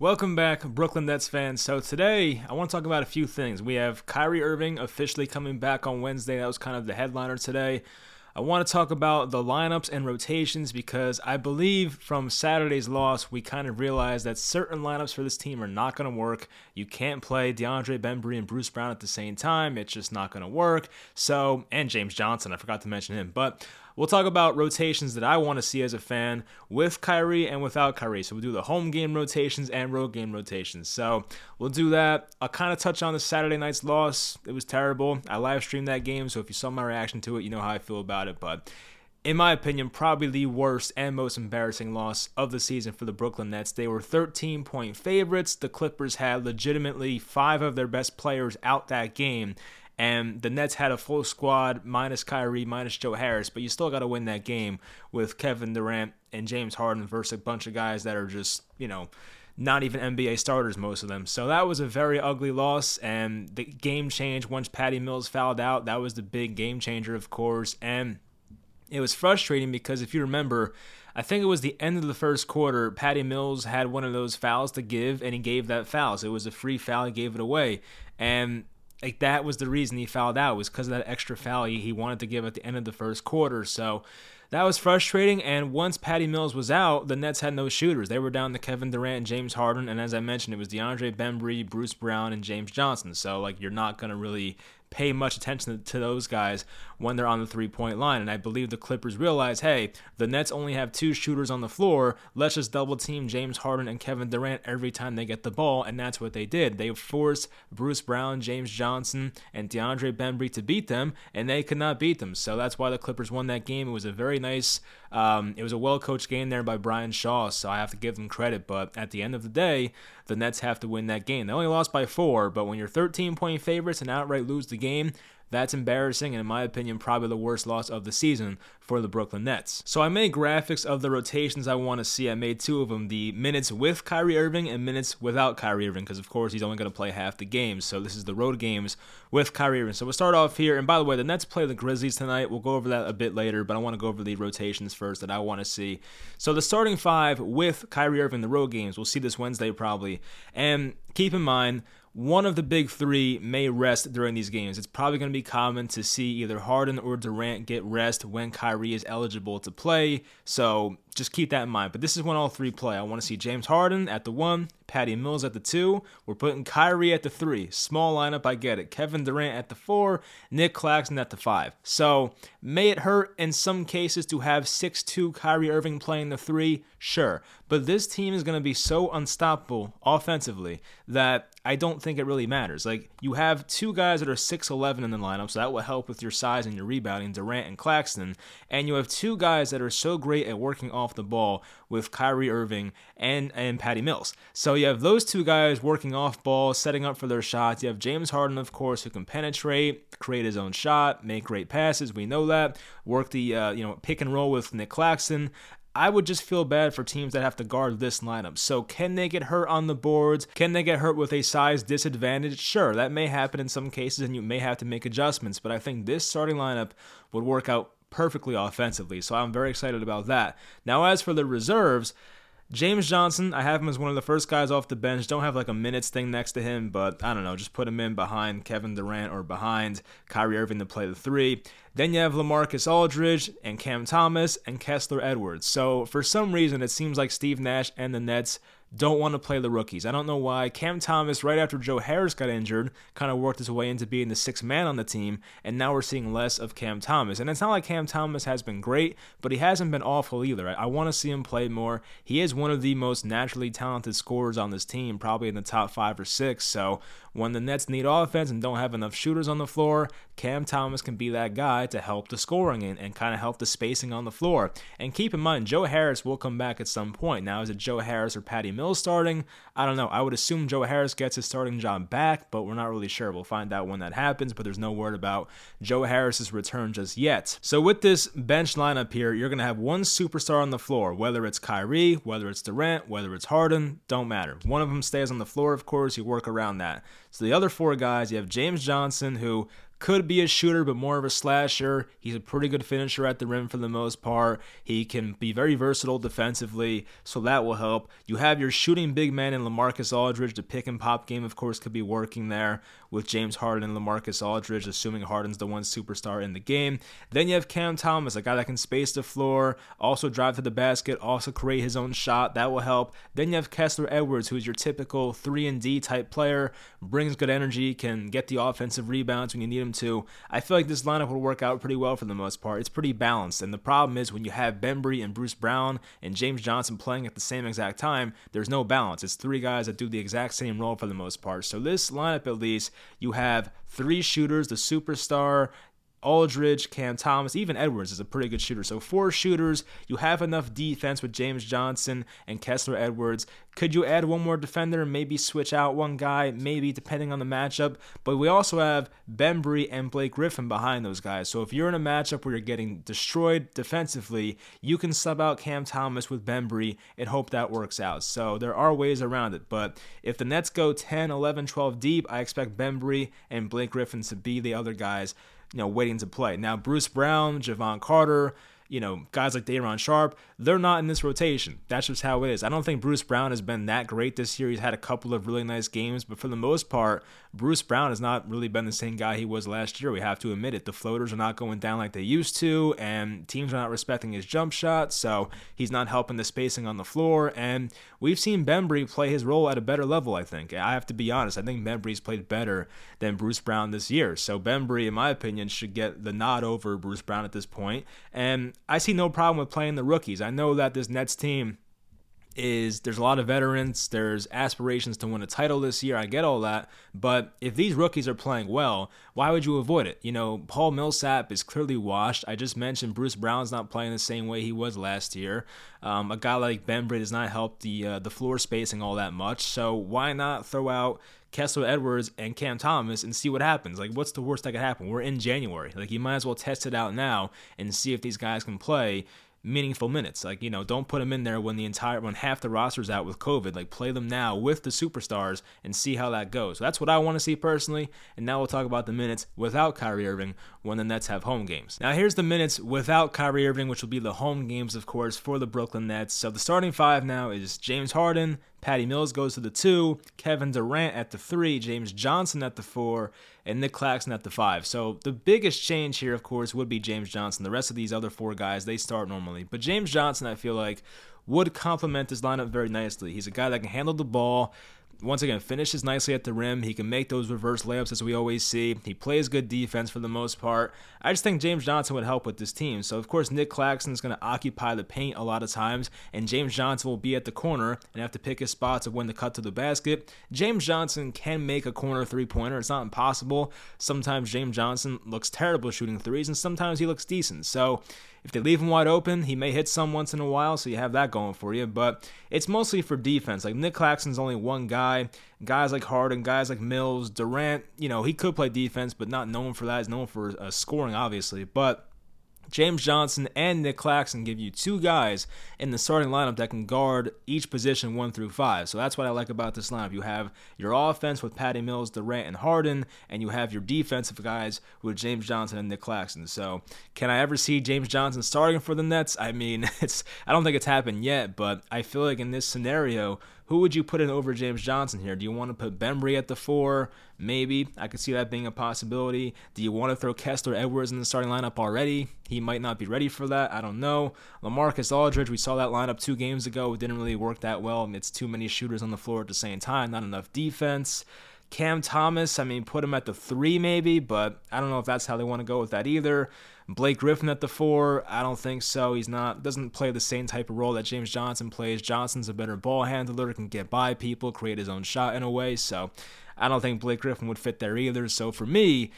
Welcome back, Brooklyn Nets fans. So today, I want to talk about a few things. We have Kyrie Irving officially coming back on Wednesday. That was kind of the headliner today. I want to talk about the lineups and rotations because I believe from Saturday's loss, we kind of realized that certain lineups for this team are not going to work. You can't play DeAndre Bembry and Bruce Brown at the same time. It's just not going to work. So, and James Johnson, I forgot to mention him. But We'll talk about rotations that I want to see as a fan with Kyrie and without Kyrie. So we'll do the home game rotations and road game rotations. So we'll do that. I'll kind of touch on the Saturday night's loss. It was terrible. I live streamed that game, so if you saw my reaction to it, you know how I feel about it. But in my opinion, probably the worst and most embarrassing loss of the season for the Brooklyn Nets. They were 13 point favorites. The Clippers had legitimately five of their best players out that game. And the Nets had a full squad minus Kyrie, minus Joe Harris, but you still got to win that game with Kevin Durant and James Harden versus a bunch of guys that are just, you know, not even NBA starters, most of them. So that was a very ugly loss, and the game changed once Patty Mills fouled out. That was the big game changer, of course. And it was frustrating because if you remember, I think it was the end of the first quarter, Patty Mills had one of those fouls to give, and he gave that foul. So it was a free foul, he gave it away. And like that was the reason he fouled out was because of that extra foul he, wanted to give at the end of the first quarter. So that was frustrating. And once Patty Mills was out, the Nets had no shooters. They were down to Kevin Durant and James Harden. And as I mentioned, it was DeAndre Bembry, Bruce Brown, and James Johnson. So like you're not gonna really pay much attention to those guys when they're on the three point line. And I believe the Clippers realize, hey, the Nets only have two shooters on the floor. Let's just double team James Harden and Kevin Durant every time they get the ball. And that's what they did. They forced Bruce Brown, James Johnson, and DeAndre Bembry to beat them, and they could not beat them. So that's why the Clippers won that game. It was a very nice, um, it was a well coached game there by Brian Shaw. So I have to give them credit. But at the end of the day, the Nets have to win that game. They only lost by four, but when you're 13 point favorites and outright lose the game, that's embarrassing and, in my opinion, probably the worst loss of the season for the Brooklyn Nets. So I made graphics of the rotations I want to see. I made two of them the minutes with Kyrie Irving and minutes without Kyrie Irving, because, of course, he's only going to play half the games. So this is the road games with Kyrie Irving. So we'll start off here. And by the way, the Nets play the Grizzlies tonight. We'll go over that a bit later, but I want to go over the rotations first that I want to see. So the starting five with Kyrie Irving, the road games, we'll see this Wednesday probably. And keep in mind, one of the big three may rest during these games. It's probably going to be common to see either Harden or Durant get rest when Kyrie is eligible to play. So just keep that in mind. But this is when all three play. I want to see James Harden at the one, Patty Mills at the two. We're putting Kyrie at the three. Small lineup, I get it. Kevin Durant at the four, Nic Claxton at the five. So may it hurt in some cases to have six-two Kyrie Irving playing the three? Sure. But this team is going to be so unstoppable offensively that I don't think it really matters. Like, you have two guys that are 6'11 in the lineup, so that will help with your size and your rebounding, Durant and Claxton. And you have two guys that are so great at working off the ball with Kyrie Irving and, and Patty Mills. So you have those two guys working off ball, setting up for their shots. You have James Harden, of course, who can penetrate, create his own shot, make great passes. We know that. Work the uh, you know pick and roll with Nic Claxton. I would just feel bad for teams that have to guard this lineup. So, can they get hurt on the boards? Can they get hurt with a size disadvantage? Sure, that may happen in some cases, and you may have to make adjustments. But I think this starting lineup would work out perfectly offensively. So, I'm very excited about that. Now, as for the reserves, James Johnson, I have him as one of the first guys off the bench. Don't have like a minutes thing next to him, but I don't know. Just put him in behind Kevin Durant or behind Kyrie Irving to play the three. Then you have Lamarcus Aldridge and Cam Thomas and Kessler Edwards. So for some reason, it seems like Steve Nash and the Nets don't want to play the rookies. I don't know why. Cam Thomas, right after Joe Harris got injured, kind of worked his way into being the sixth man on the team, and now we're seeing less of Cam Thomas. And it's not like Cam Thomas has been great, but he hasn't been awful either. I, I want to see him play more. He is one of the most naturally talented scorers on this team, probably in the top five or six. So when the Nets need offense and don't have enough shooters on the floor, Cam Thomas can be that guy to help the scoring and, and kind of help the spacing on the floor. And keep in mind, Joe Harris will come back at some point. Now, is it Joe Harris or Patty Mills starting? I don't know. I would assume Joe Harris gets his starting job back, but we're not really sure. We'll find out when that happens, but there's no word about Joe Harris's return just yet. So with this bench lineup here, you're going to have one superstar on the floor, whether it's Kyrie, whether it's Durant, whether it's Harden, don't matter. One of them stays on the floor, of course, you work around that. So the other four guys, you have James Johnson, who could be a shooter, but more of a slasher. He's a pretty good finisher at the rim for the most part. He can be very versatile defensively, so that will help. You have your shooting big man in Lamarcus Aldridge. The pick and pop game, of course, could be working there with James Harden and Lamarcus Aldridge, assuming Harden's the one superstar in the game. Then you have Cam Thomas, a guy that can space the floor, also drive to the basket, also create his own shot. That will help. Then you have Kessler Edwards, who's your typical 3 and D type player, brings good energy, can get the offensive rebounds when you need him to. I feel like this lineup will work out pretty well for the most part. It's pretty balanced. And the problem is when you have Bembry and Bruce Brown and James Johnson playing at the same exact time, there's no balance. It's three guys that do the exact same role for the most part. So this lineup at least, you have three shooters, the superstar, Aldridge, Cam Thomas, even Edwards is a pretty good shooter. So four shooters. You have enough defense with James Johnson and Kessler Edwards. Could you add one more defender? Maybe switch out one guy, maybe depending on the matchup. But we also have Bembry and Blake Griffin behind those guys. So if you're in a matchup where you're getting destroyed defensively, you can sub out Cam Thomas with Bembry and hope that works out. So there are ways around it. But if the Nets go 10, 11, 12 deep, I expect Bembry and Blake Griffin to be the other guys you know, waiting to play. Now, Bruce Brown, Jevon Carter, you know, guys like Day'Ron Sharpe, they're not in this rotation. That's just how it is. I don't think Bruce Brown has been that great this year. He's had a couple of really nice games, but for the most part, Bruce Brown has not really been the same guy he was last year. We have to admit it. The floaters are not going down like they used to, and teams are not respecting his jump shot, so he's not helping the spacing on the floor. And we've seen Bembry play his role at a better level, I think. I have to be honest. I think Bembry's played better than Bruce Brown this year. So Bembry, in my opinion, should get the nod over Bruce Brown at this point. And I see no problem with playing the rookies. I know that this Nets team is there's a lot of veterans, there's aspirations to win a title this year. I get all that, but if these rookies are playing well, why would you avoid it? You know, Paul Millsap is clearly washed. I just mentioned Bruce Brown's not playing the same way he was last year. Um, a guy like Bembry does not help the uh, the floor spacing all that much. So why not throw out Kessler Edwards and Cam Thomas and see what happens. Like, what's the worst that could happen? We're in January. Like, you might as well test it out now and see if these guys can play meaningful minutes. Like, you know, don't put them in there when the entire when half the roster's out with COVID. Like play them now with the superstars and see how that goes. So that's what I want to see personally. And now we'll talk about the minutes without Kyrie Irving when the Nets have home games. Now here's the minutes without Kyrie Irving, which will be the home games, of course, for the Brooklyn Nets. So the starting five now is James Harden, Patty Mills goes to the two, Kevin Durant at the three, James Johnson at the four, and Nic Claxton at the five. So the biggest change here, of course, would be James Johnson. The rest of these other four guys, they start normally. But James Johnson, I feel like, would complement this lineup very nicely. He's a guy that can handle the ball once again finishes nicely at the rim. He can make those reverse layups as we always see. He plays good defense for the most part. I just think James Johnson would help with this team. So of course Nic Claxton is going to occupy the paint a lot of times, and James Johnson will be at the corner and have to pick his spots of when to cut to the basket. James Johnson can make a corner three pointer. It's not impossible. Sometimes James Johnson looks terrible shooting threes, and sometimes he looks decent. So if they leave him wide open, he may hit some once in a while, so you have that going for you. But it's mostly for defense. Like Nic Claxton's only one guy. Guys like Harden, guys like Mills, Durant, you know, he could play defense, but not known for that. He's known for uh, scoring, obviously. But James Johnson and Nic Claxton give you two guys in the starting lineup that can guard each position one through five. So that's what I like about this lineup. You have your offense with Patty Mills, Durant, and Harden, and you have your defensive guys with James Johnson and Nic Claxton. So can I ever see James Johnson starting for the Nets? I mean, it's I don't think it's happened yet, but I feel like in this scenario, who would you put in over James Johnson here? Do you want to put Bembry at the four? Maybe. I could see that being a possibility. Do you want to throw Kessler Edwards in the starting lineup already? He might not be ready for that. I don't know. Lamarcus Aldridge, we saw that lineup two games ago. It didn't really work that well. It's too many shooters on the floor at the same time, not enough defense. Cam Thomas, I mean, put him at the three maybe, but I don't know if that's how they want to go with that either. Blake Griffin at the four, I don't think so. He's not doesn't play the same type of role that James Johnson plays. Johnson's a better ball handler, can get by people, create his own shot in a way. So I don't think Blake Griffin would fit there either. So for me,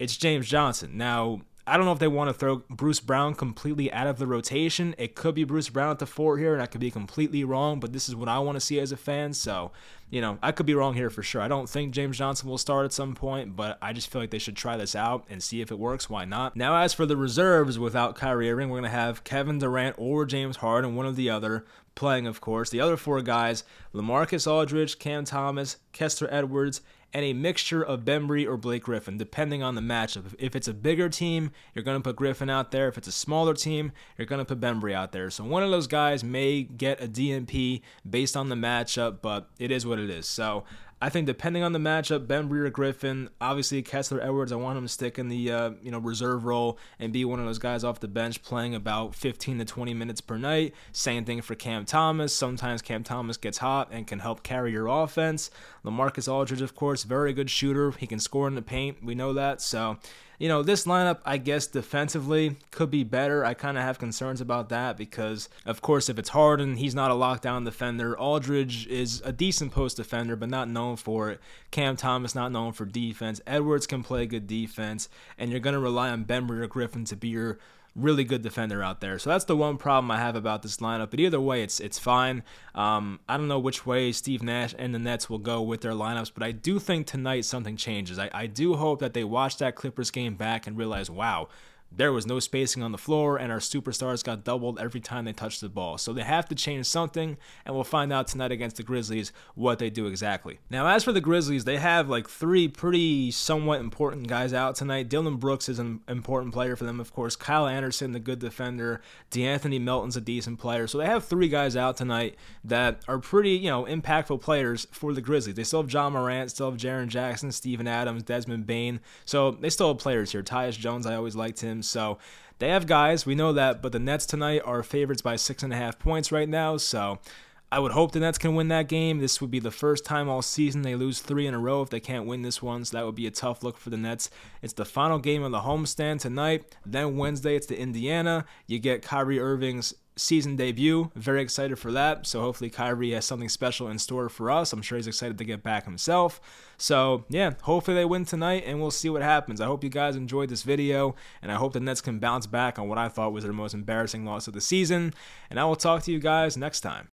it's James Johnson. Now I don't know if they want to throw Bruce Brown completely out of the rotation. It could be Bruce Brown at the four here, and I could be completely wrong, but this is what I want to see as a fan. So, you know, I could be wrong here for sure. I don't think James Johnson will start at some point, but I just feel like they should try this out and see if it works. Why not? Now, as for the reserves without Kyrie Irving, we're going to have Kevin Durant or James Harden, one or the other, playing, of course. The other four guys Lamarcus Aldridge, Cam Thomas, Kessler Edwards, and a mixture of Bembry or Blake Griffin, depending on the matchup. If it's a bigger team, you're going to put Griffin out there. If it's a smaller team, you're going to put Bembry out there. So one of those guys may get a DNP based on the matchup, but it is what it is. So I think depending on the matchup, Bembry or Griffin, obviously Kessler Edwards, I want him to stick in the uh, you know reserve role and be one of those guys off the bench playing about 15 to 20 minutes per night. Same thing for Cam Thomas. Sometimes Cam Thomas gets hot and can help carry your offense. Lamarcus Aldridge, of course, very good shooter. He can score in the paint. We know that. So you know, this lineup, I guess, defensively could be better. I kind of have concerns about that because, of course, if it's Harden, he's not a lockdown defender. Aldridge is a decent post defender, but not known for it. Cam Thomas, not known for defense. Edwards can play good defense, and you're going to rely on Bembry or Griffin to be your really good defender out there. So that's the one problem I have about this lineup. But either way, it's it's fine. Um, I don't know which way Steve Nash and the Nets will go with their lineups, but I do think tonight something changes. I, I do hope that they watch that Clippers game back and realize, wow, there was no spacing on the floor, and our superstars got doubled every time they touched the ball. So they have to change something, and we'll find out tonight against the Grizzlies what they do exactly. Now, as for the Grizzlies, they have like three pretty somewhat important guys out tonight. Dillon Brooks is an important player for them, of course. Kyle Anderson, the good defender. De'Anthony Melton's a decent player. So they have three guys out tonight that are pretty, you know, impactful players for the Grizzlies. They still have Ja Morant, still have Jaren Jackson, Steven Adams, Desmond Bane. So they still have players here. Tyus Jones, I always liked him. So they have guys, we know that, but the Nets tonight are favorites by six and a half points right now. So I would hope the Nets can win that game. This would be the first time all season they lose three in a row if they can't win this one. So that would be a tough look for the Nets. It's the final game of the homestand tonight. Then Wednesday, it's the Indiana. You get Kyrie Irving's season debut. Very excited for that. So hopefully Kyrie has something special in store for us. I'm sure he's excited to get back himself. So yeah, hopefully they win tonight and we'll see what happens. I hope you guys enjoyed this video and I hope the Nets can bounce back on what I thought was their most embarrassing loss of the season. And I will talk to you guys next time.